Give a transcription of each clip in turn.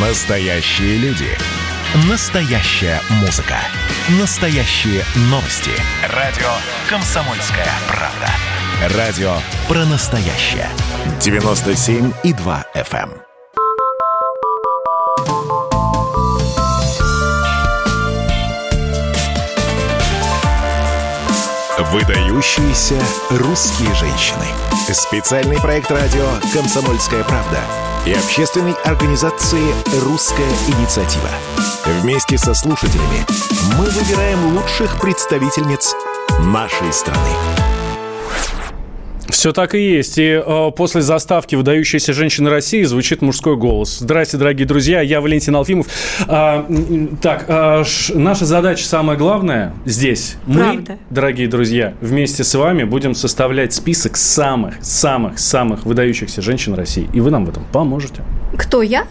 Настоящие люди. Настоящая музыка. Настоящие новости. Радио «Комсомольская правда». Радио про настоящее. 97,2 FM. Выдающиеся русские женщины. Специальный проект радио «Комсомольская правда» и общественной организации «Русская инициатива». Вместе со слушателями мы выбираем лучших представительниц нашей страны. Все так и есть. И э, после заставки «Выдающаяся женщина России» звучит мужской голос. Здравствуйте, дорогие друзья, я Валентин Алфимов. А, так, а, ш, наша задача самая главная здесь. Правда. Мы, дорогие друзья, вместе с вами будем составлять список самых-самых-самых выдающихся женщин России. И вы нам в этом поможете. Кто я?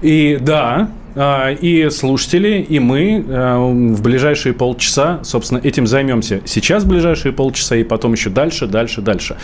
И да, и слушатели, и мы а, в ближайшие полчаса, собственно, этим займемся. Сейчас ближайшие полчаса, и потом еще дальше, дальше, дальше.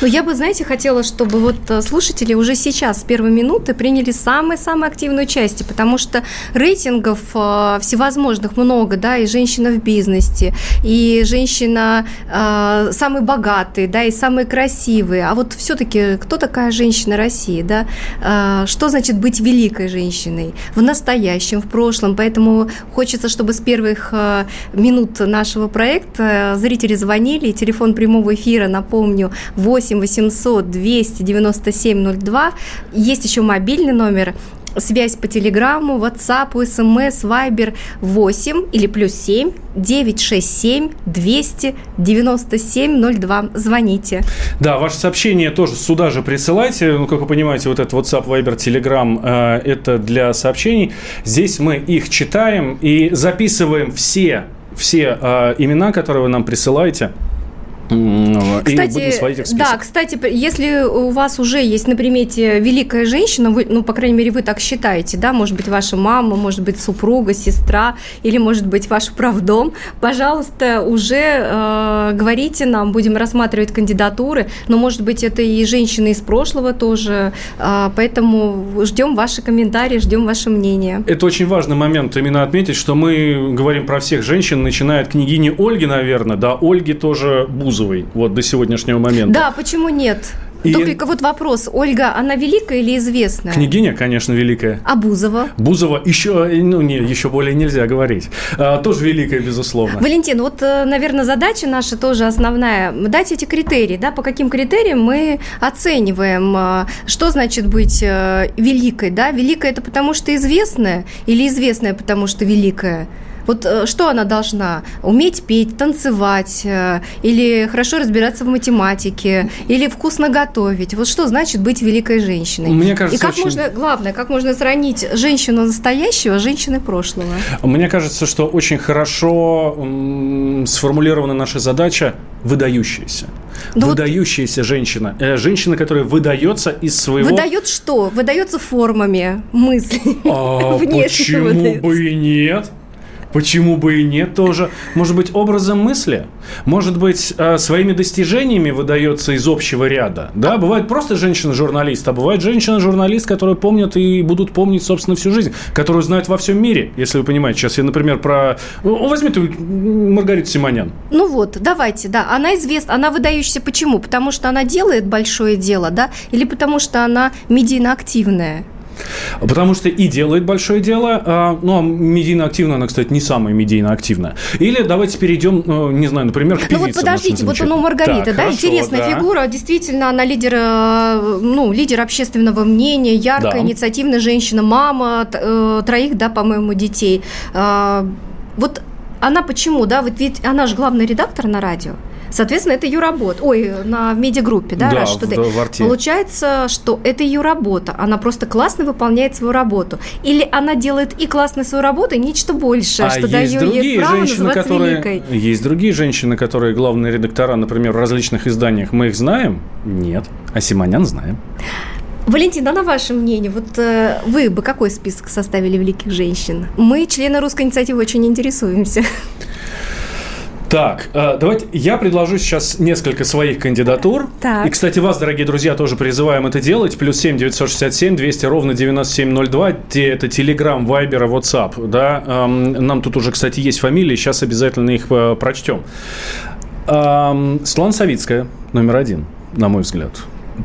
Ну, я бы, знаете, хотела, чтобы вот э, слушатели уже сейчас, с первой минуты, приняли самую-самую активную часть, потому что рейтингов э, всевозможных много, да, и женщина в бизнесе, и женщина э, самые богатые, да, и самые красивые. А вот все-таки кто такая женщина России, да? Э, что значит быть великой женщиной? В настоящем настоящем, в прошлом. Поэтому хочется, чтобы с первых э, минут нашего проекта зрители звонили. Телефон прямого эфира, напомню, 8 800 297 02. Есть еще мобильный номер связь по телеграмму, WhatsApp, SMS, Viber 8 или плюс 7 967 297 02. Звоните. Да, ваше сообщение тоже сюда же присылайте. Ну, как вы понимаете, вот этот WhatsApp, Viber, Telegram э, это для сообщений. Здесь мы их читаем и записываем все, все э, имена, которые вы нам присылаете. Кстати, да, кстати, если у вас уже есть на примете великая женщина, вы, ну, по крайней мере, вы так считаете, да, может быть, ваша мама, может быть, супруга, сестра, или, может быть, ваш правдом, пожалуйста, уже э, говорите нам, будем рассматривать кандидатуры, но, может быть, это и женщины из прошлого тоже, э, поэтому ждем ваши комментарии, ждем ваше мнение. Это очень важный момент именно отметить, что мы говорим про всех женщин, начиная от княгини Ольги, наверное, да, Ольги тоже Бузовой Бузовой вот до сегодняшнего момента. Да, почему нет? И... Только вот вопрос, Ольга, она великая или известная? Княгиня, конечно, великая. А Бузова? Бузова еще, ну, не, еще более нельзя говорить. А, тоже великая, безусловно. Валентин, вот, э, наверное, задача наша тоже основная. Дать эти критерии, да, по каким критериям мы оцениваем, э, что значит быть э, великой, да? Великая это потому что известная или известная потому что великая? Вот э, что она должна? Уметь петь, танцевать, э, или хорошо разбираться в математике, или вкусно готовить. Вот что значит быть великой женщиной? Мне кажется, И как очень... можно, главное, как можно сравнить женщину настоящего с женщиной прошлого? Мне кажется, что очень хорошо сформулирована наша задача выдающаяся. Ну выдающаяся вот... женщина. Э, женщина, которая выдается из своего... Выдает что? Выдается формами мыслей. А почему бы и нет? Почему бы и нет тоже? Может быть, образом мысли? Может быть, э, своими достижениями выдается из общего ряда? Да, бывает просто женщина-журналист, а бывает женщина-журналист, которую помнят и будут помнить, собственно, всю жизнь, которую знают во всем мире, если вы понимаете. Сейчас я, например, про... Ну, возьмите Маргариту Симонян. Ну вот, давайте, да. Она известна, она выдающаяся почему? Потому что она делает большое дело, да? Или потому что она медийно активная? Потому что и делает большое дело, а, ну, а медийно активно она, кстати, не самая медийно активная. Или давайте перейдем, ну, не знаю, например, к певице. Ну вот подождите, вот ну Маргарита, так, да, хорошо, интересная да. фигура, действительно, она лидер, э, ну, лидер общественного мнения, яркая, да. инициативная женщина, мама э, троих, да, по-моему, детей. А, вот она почему, да, вот ведь она же главный редактор на радио. Соответственно, это ее работа. Ой, на медиагруппе, да, да что в, в арте. Получается, что это ее работа. Она просто классно выполняет свою работу. Или она делает и классно свою работу, и нечто большее, а что есть дает ей право женщины, которые, великой. Есть другие женщины, которые главные редактора, например, в различных изданиях. Мы их знаем? Нет. А Симонян знаем. Валентина, на ваше мнение, вот э, вы бы какой список составили великих женщин? Мы, члены русской инициативы, очень интересуемся. Так, э, давайте я предложу сейчас несколько своих кандидатур. Так. И, кстати, вас, дорогие друзья, тоже призываем это делать. Плюс 7 967 200 ровно 9702. Это Телеграм, Вайбер, WhatsApp. Да? Эм, нам тут уже, кстати, есть фамилии. Сейчас обязательно их э, прочтем. Эм, Светлана Савицкая, номер один, на мой взгляд.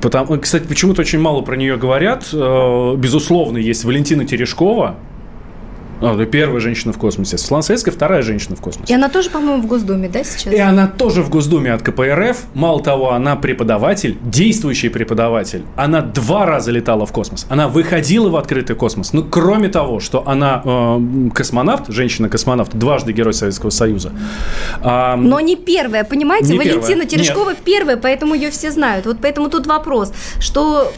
Потому, кстати, почему-то очень мало про нее говорят. Э, безусловно, есть Валентина Терешкова, а, первая женщина в космосе. Светлана Советская вторая женщина в космосе. И она тоже, по-моему, в Госдуме, да, сейчас? И она тоже в Госдуме от КПРФ. Мало того, она преподаватель, действующий преподаватель. Она два раза летала в космос. Она выходила в открытый космос. Ну, кроме того, что она э, космонавт, женщина-космонавт, дважды Герой Советского Союза. А, Но не первая, понимаете? Не Валентина первая. Терешкова Нет. первая, поэтому ее все знают. Вот поэтому тут вопрос, что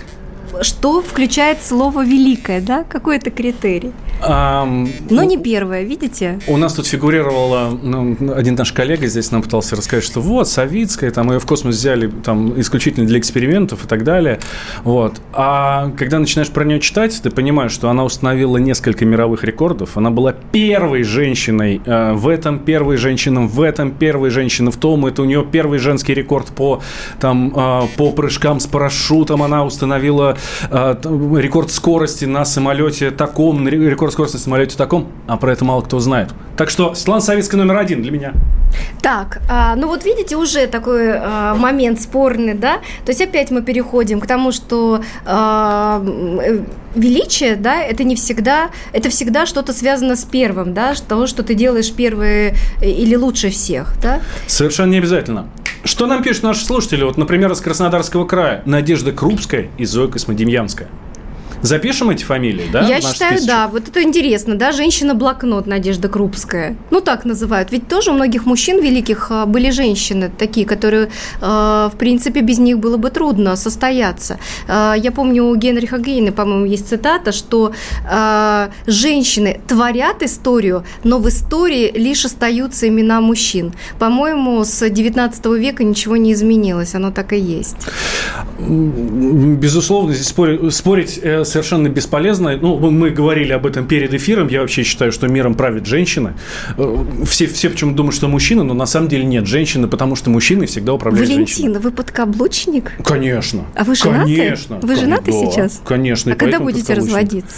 что включает слово «великое», да? Какой это критерий? Um, Но не первое, видите? У нас тут фигурировала ну, один наш коллега здесь нам пытался рассказать, что вот, Савицкая, там ее в космос взяли там исключительно для экспериментов и так далее. Вот. А когда начинаешь про нее читать, ты понимаешь, что она установила несколько мировых рекордов. Она была первой женщиной э, в этом, первой женщиной в этом, первой женщиной в том. Это у нее первый женский рекорд по, там, э, по прыжкам с парашютом. Она установила э, рекорд скорости на самолете таком, рекорд скорости на самолете таком, а про это мало кто знает. Так что Светлана Советская номер один для меня. Так, а, ну вот видите, уже такой а, момент спорный, да? То есть опять мы переходим к тому, что а, величие, да, это не всегда, это всегда что-то связано с первым, да, того, что ты делаешь первый или лучше всех, да? Совершенно не обязательно. Что нам пишут наши слушатели? Вот, например, из Краснодарского края. Надежда Крупская и Зоя Космодемьянская. Запишем эти фамилии, да? Я считаю, списочек? да. Вот это интересно, да, женщина-блокнот Надежда Крупская. Ну, так называют. Ведь тоже у многих мужчин великих а, были женщины такие, которые, а, в принципе, без них было бы трудно состояться. А, я помню, у Генриха Гейна, по-моему, есть цитата, что женщины творят историю, но в истории лишь остаются имена мужчин. По-моему, с 19 века ничего не изменилось, оно так и есть. Безусловно, здесь спорить э, совершенно бесполезно. Ну, мы говорили об этом перед эфиром. Я вообще считаю, что миром правит женщина. Э, все, все почему думают, что мужчина, но на самом деле нет женщины, потому что мужчины всегда управляют Валентина, женщиной. вы подкаблучник? Конечно. А вы женаты? Конечно. Вы женаты да, сейчас? Конечно. А когда будете разводиться?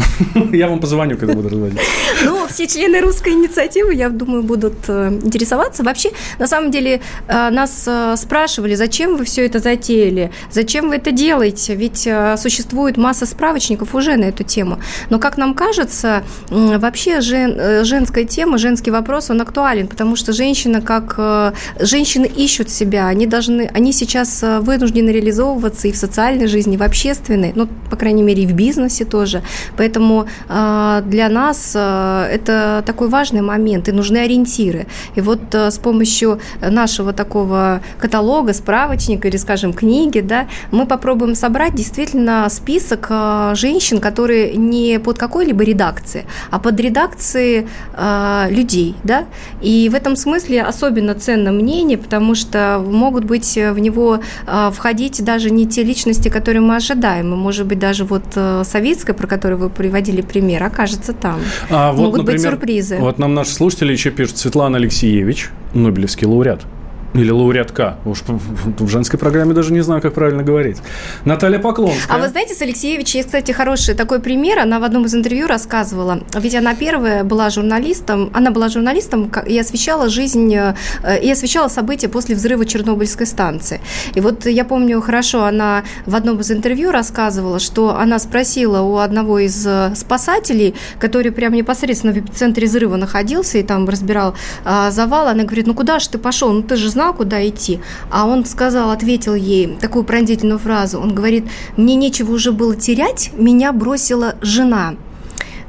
Я вам позвоню, когда буду разводиться. Ну, все члены русской инициативы, я думаю, будут э, интересоваться. Вообще, на самом деле, э, нас спрашивали, зачем вы все это затеяли, зачем вы это делаете, ведь существует масса справочников уже на эту тему. Но, как нам кажется, вообще жен, э, женская тема, женский вопрос, он актуален, потому что женщина как... Э, женщины ищут себя, они должны... Они сейчас э, вынуждены реализовываться и в социальной жизни, и в общественной, ну, по крайней мере, и в бизнесе тоже. Поэтому для нас это такой важный момент, и нужны ориентиры. И вот с помощью нашего такого каталога, справочника или, скажем, книги, да, мы попробуем собрать действительно список Э, женщин, которые не под какой-либо редакцией, а под редакцией э, людей, да, и в этом смысле особенно ценно мнение, потому что могут быть в него э, входить даже не те личности, которые мы ожидаем, и, может быть, даже вот э, Савицкая, про которую вы приводили пример, окажется там. А могут вот, например, быть сюрпризы. Вот нам наши слушатели еще пишут Светлана Алексеевич, Нобелевский лауреат. Или лауреатка. Уж в женской программе даже не знаю, как правильно говорить. Наталья Поклонская. А вы знаете, с Алексеевич есть, кстати, хороший такой пример. Она в одном из интервью рассказывала. Ведь она первая была журналистом. Она была журналистом и освещала жизнь, э, и освещала события после взрыва Чернобыльской станции. И вот я помню хорошо, она в одном из интервью рассказывала, что она спросила у одного из э, спасателей, который прямо непосредственно в центре взрыва находился и там разбирал а, завал, она говорит, ну куда же ты пошел? Ну ты же знал, куда идти. А он сказал, ответил ей такую пронзительную фразу. Он говорит, мне нечего уже было терять, меня бросила жена.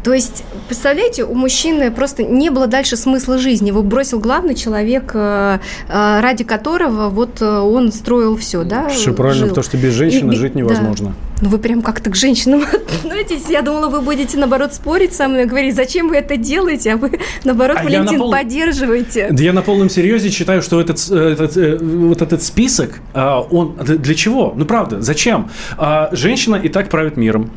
То есть, представляете, у мужчины просто не было дальше смысла жизни. Его бросил главный человек, э, э, ради которого вот э, он строил все, да? Все правильно, жил. потому что без женщины И, жить невозможно. Да. Ну, вы прям как-то к женщинам относитесь. Я думала, вы будете, наоборот, спорить со мной, говорить, зачем вы это делаете, а вы, наоборот, а Валентин, на пол... поддерживаете. Да я на полном серьезе считаю, что этот, этот, вот этот список, а, он для чего? Ну, правда, зачем? А, женщина и так правит миром.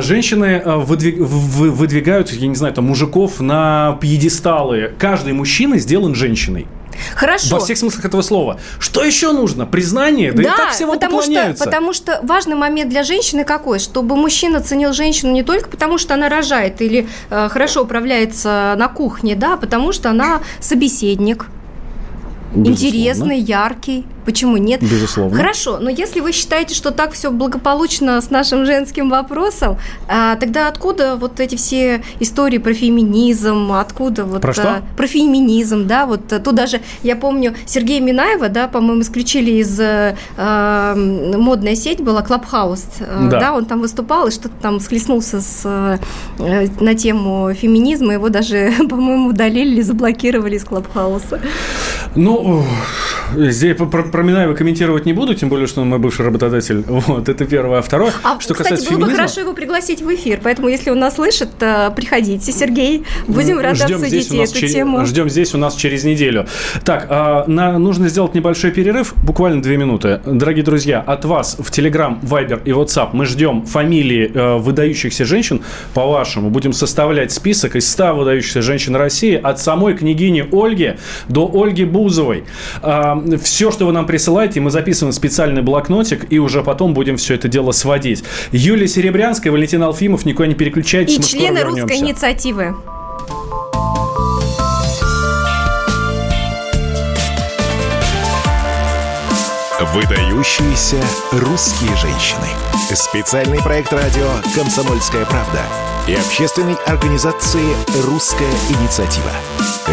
Женщины выдвиг выдвигают, я не знаю, там, мужиков на пьедесталы. Каждый мужчина сделан женщиной. Хорошо. Во всех смыслах этого слова. Что еще нужно? Признание? Да, Да, и так всего потому что, потому что важный момент для женщины какой? Чтобы мужчина ценил женщину не только потому, что она рожает или э, хорошо управляется на кухне, да, а потому что она собеседник, Безусловно. интересный, яркий. Почему нет? Безусловно. Хорошо, но если вы считаете, что так все благополучно с нашим женским вопросом, а, тогда откуда вот эти все истории про феминизм, откуда вот Про что? а, про феминизм, да, вот а, тут даже я помню Сергея Минаева, да, по-моему, исключили из э, модная сеть была Клабхаус, э, Да. да. он там выступал и что-то там схлестнулся с э, на тему феминизма, его даже, по-моему, удалили или заблокировали из Клабхауса. Ну, здесь про, про Минаева комментировать не буду, тем более, что он мой бывший работодатель. Вот, это первое. А второе, А, что кстати, касается было бы хорошо его пригласить в эфир, поэтому если он нас слышит, э, приходите, Сергей, будем рады Ждем обсудить эту через- тему. Ждем здесь у нас через неделю. Так, а, на- нужно сделать небольшой перерыв, буквально две минуты. Дорогие друзья, от вас в Telegram, Viber и WhatsApp мы ждем фамилии э, выдающихся женщин. По-вашему, будем составлять список из 100 выдающихся женщин России от самой княгини Ольги до Ольги Бузовой. все, что вы нам присылаете, мы записываем специальный блокнотик и уже потом будем все это дело сводить. Юлия Серебрянская, Валентин Алфимов, никуда не переключайтесь. И члены русской инициативы. Выдающиеся русские женщины. Специальный проект радио «Комсомольская правда» и общественной организации «Русская инициатива».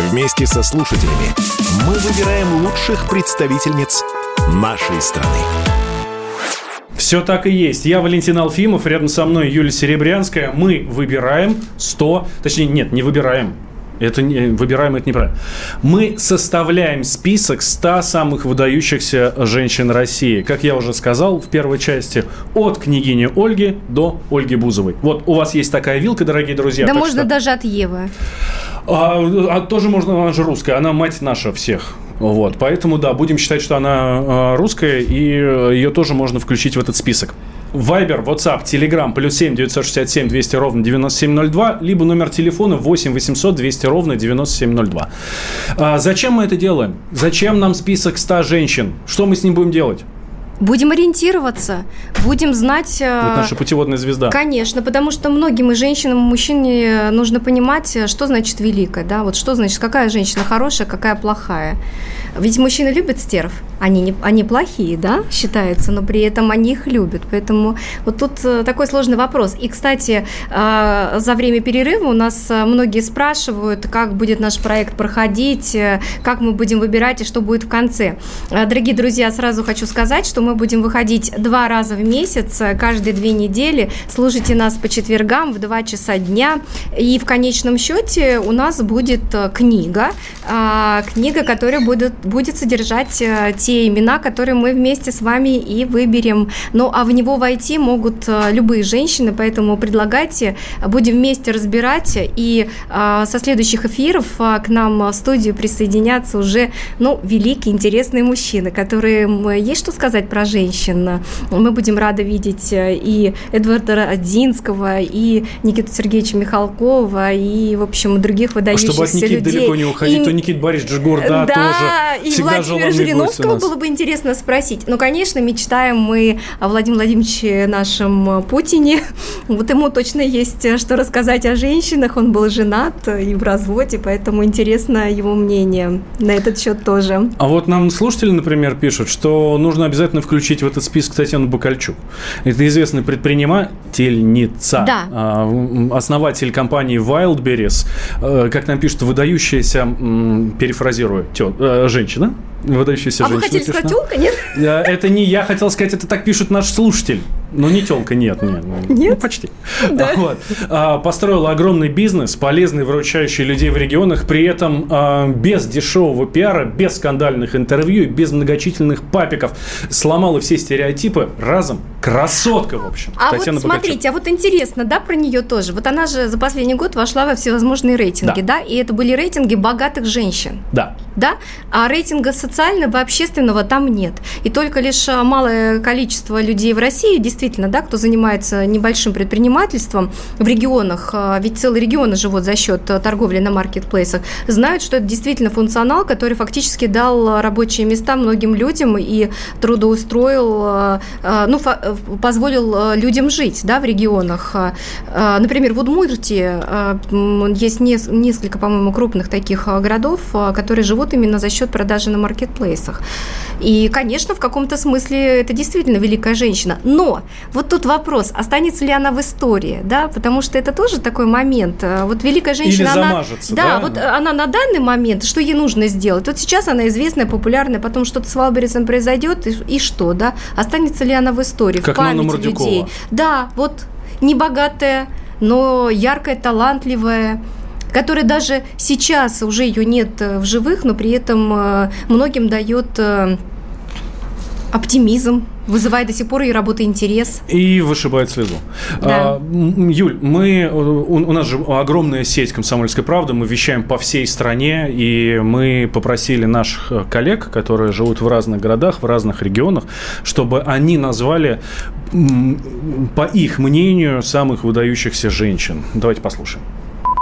Вместе со слушателями мы выбираем лучших представительниц нашей страны. Все так и есть. Я Валентин Алфимов, рядом со мной Юлия Серебрянская. Мы выбираем 100, точнее, нет, не выбираем. Это не, выбираем это неправильно. Мы составляем список 100 самых выдающихся женщин России. Как я уже сказал в первой части, от княгини Ольги до Ольги Бузовой. Вот у вас есть такая вилка, дорогие друзья. Да можно что- даже от Евы. а, а тоже можно, она же русская, она мать наша всех. Вот, поэтому, да, будем считать, что она э, русская, и э, ее тоже можно включить в этот список. Вайбер, WhatsApp, Telegram, плюс 7 967 200 ровно 9702, либо номер телефона 8 800 200 ровно 9702. А, зачем мы это делаем? Зачем нам список 100 женщин? Что мы с ним будем делать? Будем ориентироваться, будем знать... э, Это наша путеводная звезда. Конечно, потому что многим и женщинам, и мужчине нужно понимать, э, что значит великая, да, вот что значит, какая женщина хорошая, какая плохая. Ведь мужчины любят стерв, они, не, они плохие, да, считается, но при этом они их любят, поэтому вот тут э, такой сложный вопрос. И, кстати, э, за время перерыва у нас э, многие спрашивают, как будет наш проект проходить, э, как мы будем выбирать и что будет в конце. Дорогие друзья, сразу хочу сказать, что мы будем выходить два раза в месяц, каждые две недели. Слушайте нас по четвергам в 2 часа дня. И в конечном счете у нас будет книга, а, книга, которая будет, будет содержать э, те имена, которые мы вместе с вами и выберем. Ну, а в него войти могут э, любые женщины, поэтому предлагайте, будем вместе разбирать. И а, со следующих эфиров а, к нам в студию присоединятся уже, ну, великие, интересные мужчины, которые есть что сказать про женщин. Мы будем рады видеть э, и Эдварда Родзинского, и Никиту Сергеевича Михалкова, и, в общем, других А выдающихся чтобы от Никиты людей. далеко не уходить, И- то Никит Борисович Джигурда да, тоже и всегда Владимира Жириновского было бы интересно спросить. Ну, конечно, мечтаем мы о Владимире Владимировиче нашем Путине. Вот ему точно есть э, что рассказать о женщинах. Он был женат э, и в разводе, поэтому интересно его мнение на этот счет тоже. А вот нам слушатели, например, пишут, что нужно обязательно включить в этот список Татьяну Бакальчук. Это известная предпринимательница, Да. а, основатель компании Wildberries, э, как нам пишут, выдающаяся, перефразирую, тё- э, женщина. Выдающаяся а вы женщина. хотели сказать тёлка, нет? Это не я хотел сказать, это так пишут наш слушатель. Но не телка, нет, нет. ну, Нет? Ну, почти. А, вот. А, Построила огромный бизнес, полезный, выручающий людей в регионах, при этом а, без дешевого пиара, без скандальных интервью, и без многочисленных папиков. Сломала все стереотипы разом. Красотка, в общем. А Татьяна вот смотрите, а вот интересно, да, про нее тоже. Вот она же за последний год вошла во всевозможные рейтинги, Да. да, и это были рейтинги богатых женщин. Да. да, а рейтинг, асоци- социального, общественного там нет. И только лишь а, малое количество людей в России, действительно, да, кто занимается небольшим предпринимательством в регионах, а, ведь целые регионы живут за счет торговли на маркетплейсах, знают, что это действительно функционал, который фактически дал рабочие места многим людям и трудоустроил, ну, позволил людям жить, да, в регионах. Например, в Удмуртии есть несколько, по-моему, крупных таких городов, которые живут именно за счет продажи на маркетплейсах. И, конечно, в каком-то смысле это действительно великая женщина. Но вот тут вопрос, останется ли она в истории, да, потому что это тоже такой момент. Вот великая женщина, Или она, да, да, вот она на данный момент, что ей нужно сделать? Вот сейчас она известная, популярная, потом что-то с Валберисом произойдет, и, и что, да? Останется ли она в истории, как в памяти людей? Да, вот небогатая, но яркая, талантливая, которая даже сейчас уже ее нет э, в живых, но при этом э, многим дает э, оптимизм, вызывает до сих пор ее работы интерес. И вышибает слезу. Да. А, Юль, мы, у, у нас же огромная сеть «Комсомольской правды», мы вещаем по всей стране, и мы попросили наших коллег, которые живут в разных городах, в разных регионах, чтобы они назвали, по их мнению, самых выдающихся женщин. Давайте послушаем.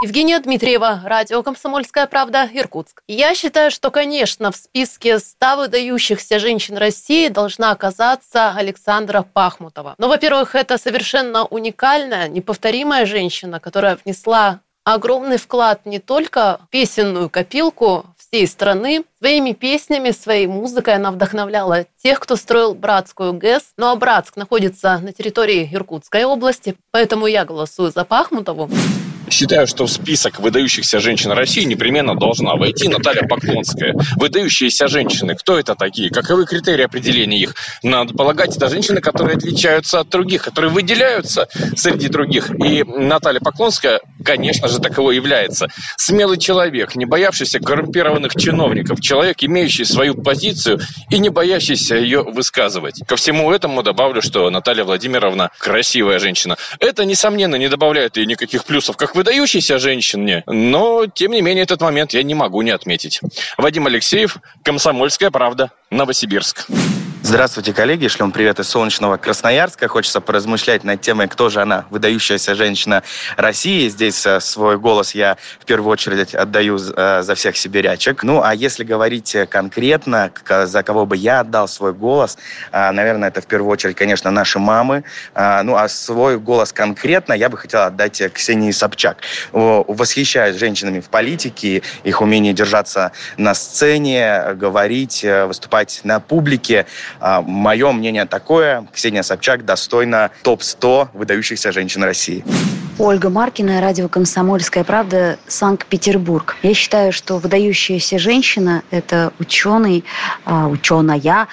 Евгения Дмитриева, радио «Комсомольская правда», Иркутск. Я считаю, что, конечно, в списке 100 выдающихся женщин России должна оказаться Александра Пахмутова. Но, во-первых, это совершенно уникальная, неповторимая женщина, которая внесла огромный вклад не только в песенную копилку всей страны. Своими песнями, своей музыкой она вдохновляла тех, кто строил Братскую ГЭС. Ну а Братск находится на территории Иркутской области, поэтому я голосую за Пахмутову. Считаю, что в список выдающихся женщин России непременно должна войти Наталья Поклонская. Выдающиеся женщины. Кто это такие? Каковы критерии определения их? Надо полагать, это женщины, которые отличаются от других, которые выделяются среди других. И Наталья Поклонская, конечно же, таковой является. Смелый человек, не боявшийся коррумпированных чиновников, человек, имеющий свою позицию и не боящийся ее высказывать. Ко всему этому добавлю, что Наталья Владимировна красивая женщина. Это, несомненно, не добавляет ей никаких плюсов, как выдающейся женщине, но, тем не менее, этот момент я не могу не отметить. Вадим Алексеев, «Комсомольская правда», Новосибирск. Здравствуйте, коллеги. Шлем привет из солнечного Красноярска. Хочется поразмышлять над темой, кто же она, выдающаяся женщина России. Здесь э, свой голос я в первую очередь отдаю э, за всех сибирячек. Ну, а если говорить конкретно, за кого бы я отдал свой голос, э, наверное, это в первую очередь, конечно, наши мамы. Ну, а свой голос конкретно я бы хотел отдать Ксении Собчак. Восхищаюсь женщинами в политике, их умение держаться на сцене, говорить, выступать на публике. А, Мое мнение такое. Ксения Собчак достойна топ-100 выдающихся женщин России. Ольга Маркина, радио «Комсомольская правда», Санкт-Петербург. Я считаю, что выдающаяся женщина – это ученый, а, ученая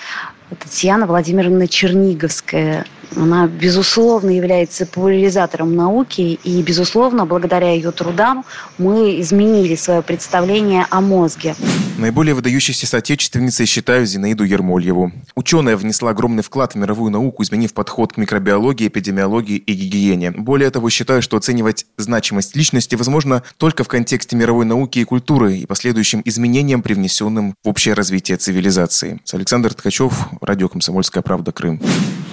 Татьяна Владимировна Черниговская. Она, безусловно, является популяризатором науки, и, безусловно, благодаря ее трудам мы изменили свое представление о мозге. Наиболее выдающейся соотечественницей считаю Зинаиду Ермольеву. Ученая внесла огромный вклад в мировую науку, изменив подход к микробиологии, эпидемиологии и гигиене. Более того, считаю, что оценивать значимость личности возможно только в контексте мировой науки и культуры и последующим изменениям, привнесенным в общее развитие цивилизации. С Александр Ткачев, радио «Комсомольская правда. Крым».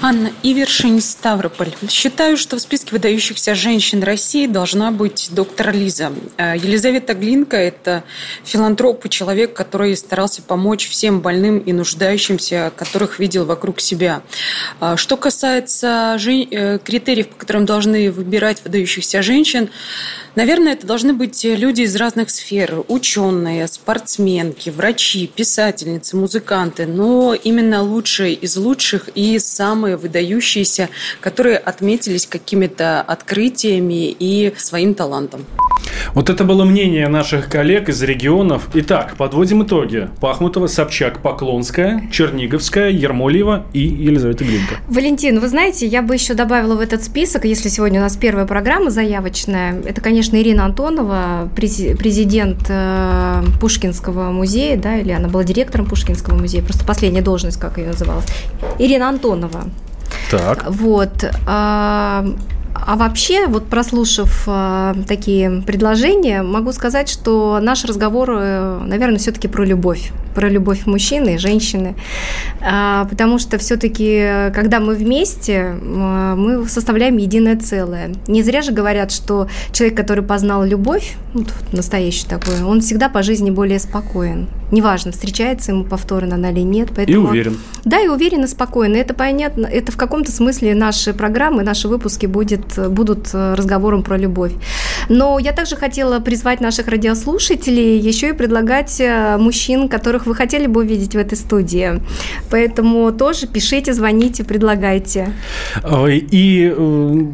Анна Ивершин, Ставрополь. Считаю, что в списке выдающихся женщин России должна быть доктор Лиза. Э, Елизавета Глинка – это филантроп и человек, который старался помочь всем больным и нуждающимся, которых видел вокруг себя. Э, что касается жен... Э, критериев, по которым должны выбирать выдающихся женщин, наверное, это должны быть люди из разных сфер. Ученые, спортсменки, врачи, писательницы, музыканты. Но именно лучшие из лучших и самые выдающиеся, которые отметились какими-то открытиями и своим талантом. Вот это было мнение наших коллег из регионов. Итак, подводим итоги. Пахмутова, Собчак, Поклонская, Черниговская, Ермолиева и Елизавета Глинка. Валентин, вы знаете, я бы еще добавила в этот список, если сегодня у нас первая программа заявочная, это, конечно, Ирина Антонова, президент э, Пушкинского музея, да, или она была директором Пушкинского музея, просто последняя должность, как ее называлась. Ирина Антонова. Так. Вот. А, вообще, вот прослушав а, такие предложения, могу сказать, что наш разговор, э, наверное, все-таки про любовь. Про любовь мужчины и женщины. А, потому что все-таки, когда мы вместе, мы составляем единое целое. Не зря же говорят, что человек, который познал любовь, вот настоящий такой, он всегда по жизни более спокоен. Неважно, встречается ему повторно она или нет. Поэтому... И уверен. Да, и уверен и спокоен. Это понятно. Это в каком-то смысле наши программы, наши выпуски будет, будут разговором про любовь. Но я также хотела призвать наших радиослушателей еще и предлагать э, мужчин, которых вы хотели бы увидеть в этой студии. Поэтому тоже пишите, звоните, предлагайте. И э,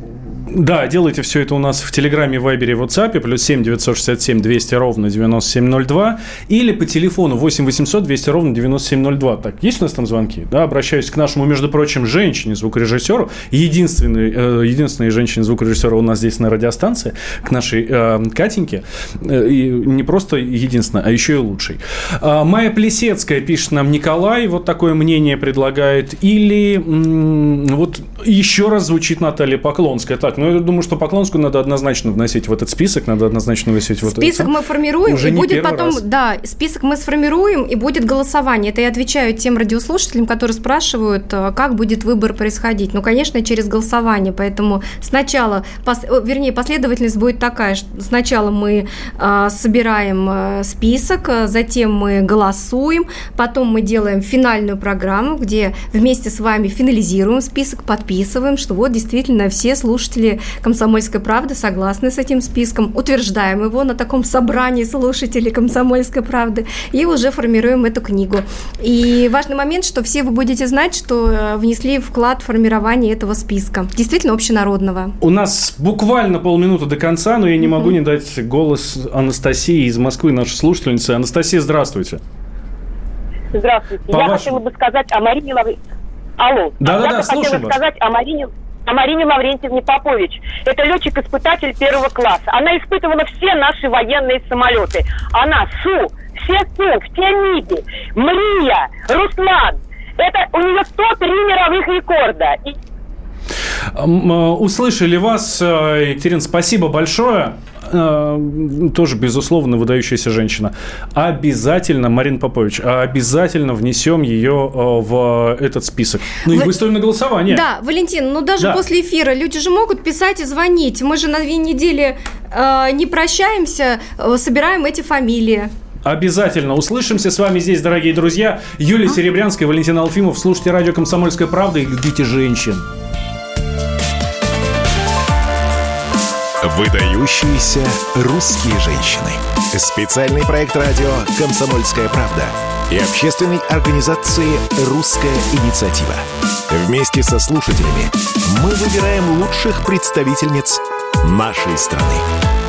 да, делайте все это у нас в Телеграме, Вайбере, WhatsApp, плюс 7 967 200 ровно 9702, или по телефону 8 800 200 ровно 9702. Так, есть у нас там звонки? Да, обращаюсь к нашему, между прочим, женщине, звукорежиссеру, единственной, э, единственной женщине-звукорежиссеру у нас здесь на радиостанции, к нашей э, Катеньке, э, и не просто единственной, а еще и лучшей. Э, Майя Плесецкая пишет нам, Николай вот такое мнение предлагает, или м- вот еще раз звучит Наталья Поклонская. Так, ну, я думаю, что Поклонскую надо однозначно вносить в этот список, надо однозначно вносить вот Список мы формируем, Уже и будет потом, раз. да, список мы сформируем, и будет голосование. Это я отвечаю тем радиослушателям, которые спрашивают, э, как будет выбор происходить. Ну, конечно, через голосование, поэтому сначала, пос, вернее, последовательность будет такая, что сначала мы э, собираем э, список, затем мы голосуем, потом мы делаем финальную программу, где вместе с вами финализируем список, подписываем, что вот действительно все слушатели «Комсомольской правды» согласны с этим списком, утверждаем его на таком собрании слушателей «Комсомольской правды» и уже формируем эту книгу. И важный момент, что все вы будете знать, что э, внесли вклад в формирование этого списка, действительно общенародного. У нас буквально полминуты до конца, но я не могу не дать голос Анастасии из Москвы, нашей слушательницы. Анастасия, здравствуйте. Здравствуйте. По я вашему... хотела бы сказать о Марине Лаврентьевне. Алло. Да-да-да, я слушаем хотела вас. сказать о Марине о Марине Лаврентьевне Попович. Это летчик-испытатель первого класса. Она испытывала все наши военные самолеты. Она Су, все Су, все МИГи, Мрия, Руслан. Это у нее 103 мировых рекорда. И Услышали вас, э, Екатерина, спасибо большое. Э, тоже, безусловно, выдающаяся женщина. Обязательно, Марин Попович, обязательно внесем ее э, в этот список. Ну и Вы... выставим на голосование. Да, Валентин, ну даже да. после эфира люди же могут писать и звонить. Мы же на две недели э, не прощаемся, э, собираем эти фамилии. Обязательно услышимся с вами здесь, дорогие друзья. Юлия а? Серебрянская, Валентин Алфимов. Слушайте радио «Комсомольская правда» и любите женщин. Выдающиеся русские женщины. Специальный проект радио «Комсомольская правда» и общественной организации «Русская инициатива». Вместе со слушателями мы выбираем лучших представительниц нашей страны.